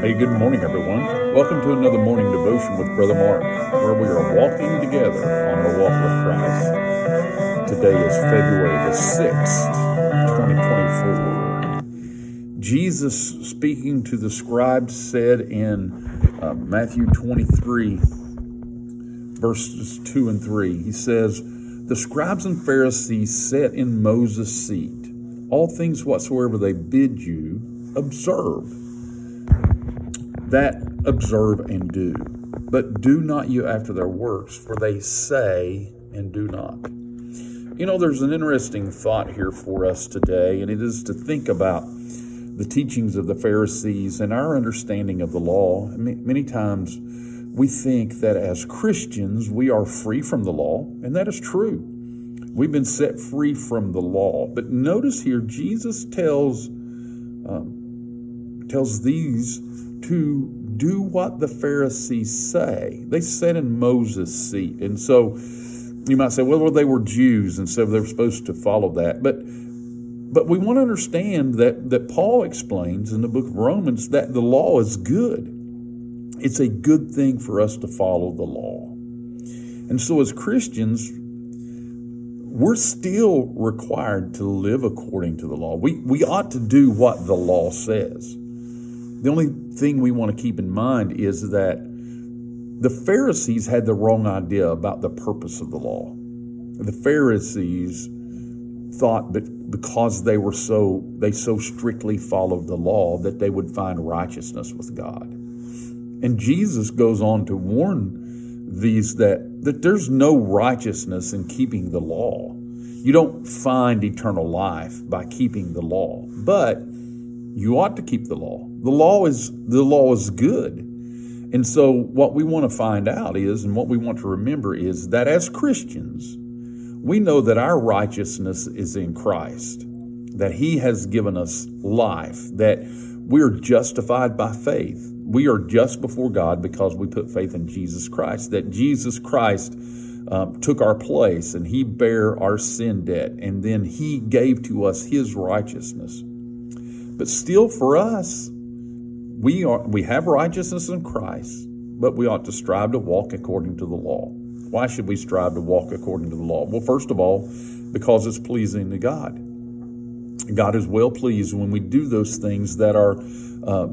good morning, everyone. Welcome to another morning devotion with Brother Mark, where we are walking together on our walk with Christ. Today is February the 6th, 2024. Jesus, speaking to the scribes, said in uh, Matthew 23, verses 2 and 3, He says, The scribes and Pharisees sat in Moses' seat. All things whatsoever they bid you, observe that observe and do. But do not you after their works, for they say and do not. You know, there's an interesting thought here for us today, and it is to think about the teachings of the Pharisees and our understanding of the law. Many times we think that as Christians we are free from the law, and that is true. We've been set free from the law. But notice here, Jesus tells um, tells these to do what the Pharisees say. They sat in Moses' seat. And so you might say, well, they were Jews, and so they're supposed to follow that. But but we want to understand that, that Paul explains in the book of Romans that the law is good. It's a good thing for us to follow the law. And so as Christians, we're still required to live according to the law. We, we ought to do what the law says. The only thing we want to keep in mind is that the Pharisees had the wrong idea about the purpose of the law. The Pharisees thought that because they were so they so strictly followed the law that they would find righteousness with God. And Jesus goes on to warn these that that there's no righteousness in keeping the law. You don't find eternal life by keeping the law. But you ought to keep the law. The law is the law is good. And so what we want to find out is and what we want to remember is that as Christians, we know that our righteousness is in Christ, that he has given us life, that we're justified by faith. We are just before God because we put faith in Jesus Christ, that Jesus Christ um, took our place and he bare our sin debt and then he gave to us his righteousness. But still, for us, we are we have righteousness in Christ, but we ought to strive to walk according to the law. Why should we strive to walk according to the law? Well, first of all, because it's pleasing to God. God is well pleased when we do those things that are uh,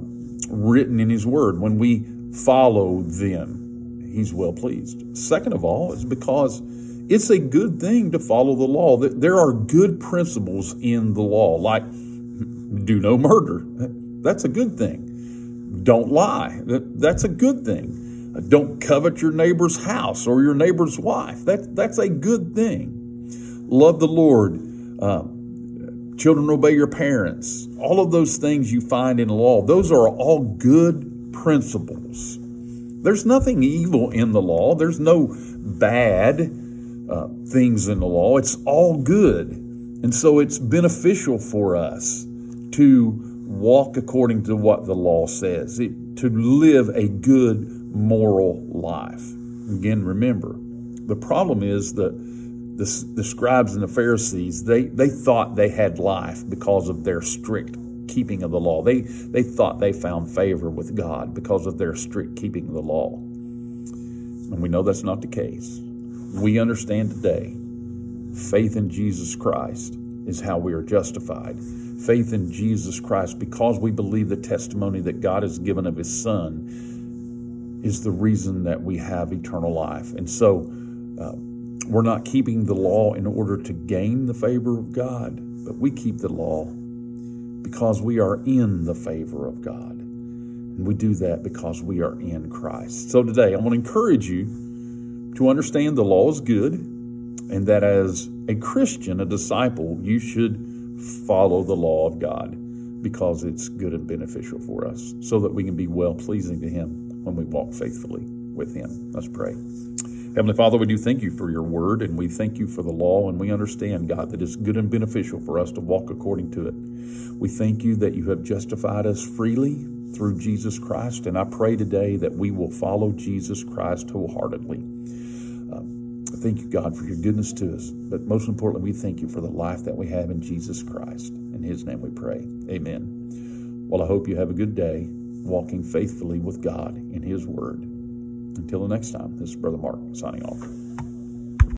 written in His Word. When we follow them, He's well pleased. Second of all, is because it's a good thing to follow the law. There are good principles in the law, like do no murder. That's a good thing. Don't lie. That's a good thing. Don't covet your neighbor's house or your neighbor's wife. That, that's a good thing. Love the Lord. Uh, children obey your parents. All of those things you find in law, those are all good principles. There's nothing evil in the law. There's no bad uh, things in the law. It's all good. And so it's beneficial for us to walk according to what the law says, to live a good moral life. Again, remember, the problem is that the, the scribes and the Pharisees, they, they thought they had life because of their strict keeping of the law. They, they thought they found favor with God because of their strict keeping of the law. And we know that's not the case. We understand today faith in Jesus Christ is how we are justified faith in Jesus Christ, because we believe the testimony that God has given of His Son, is the reason that we have eternal life. And so uh, we're not keeping the law in order to gain the favor of God, but we keep the law because we are in the favor of God. And we do that because we are in Christ. So today, I want to encourage you to understand the law is good and that as a Christian, a disciple, you should follow the law of God because it's good and beneficial for us so that we can be well pleasing to Him when we walk faithfully with Him. Let's pray. Heavenly Father, we do thank you for your word and we thank you for the law, and we understand, God, that it's good and beneficial for us to walk according to it. We thank you that you have justified us freely through Jesus Christ, and I pray today that we will follow Jesus Christ wholeheartedly. Uh, Thank you, God, for your goodness to us. But most importantly, we thank you for the life that we have in Jesus Christ. In his name we pray. Amen. Well, I hope you have a good day. walking faithfully with God in His Word. Until the next time, this is Brother Mark signing off.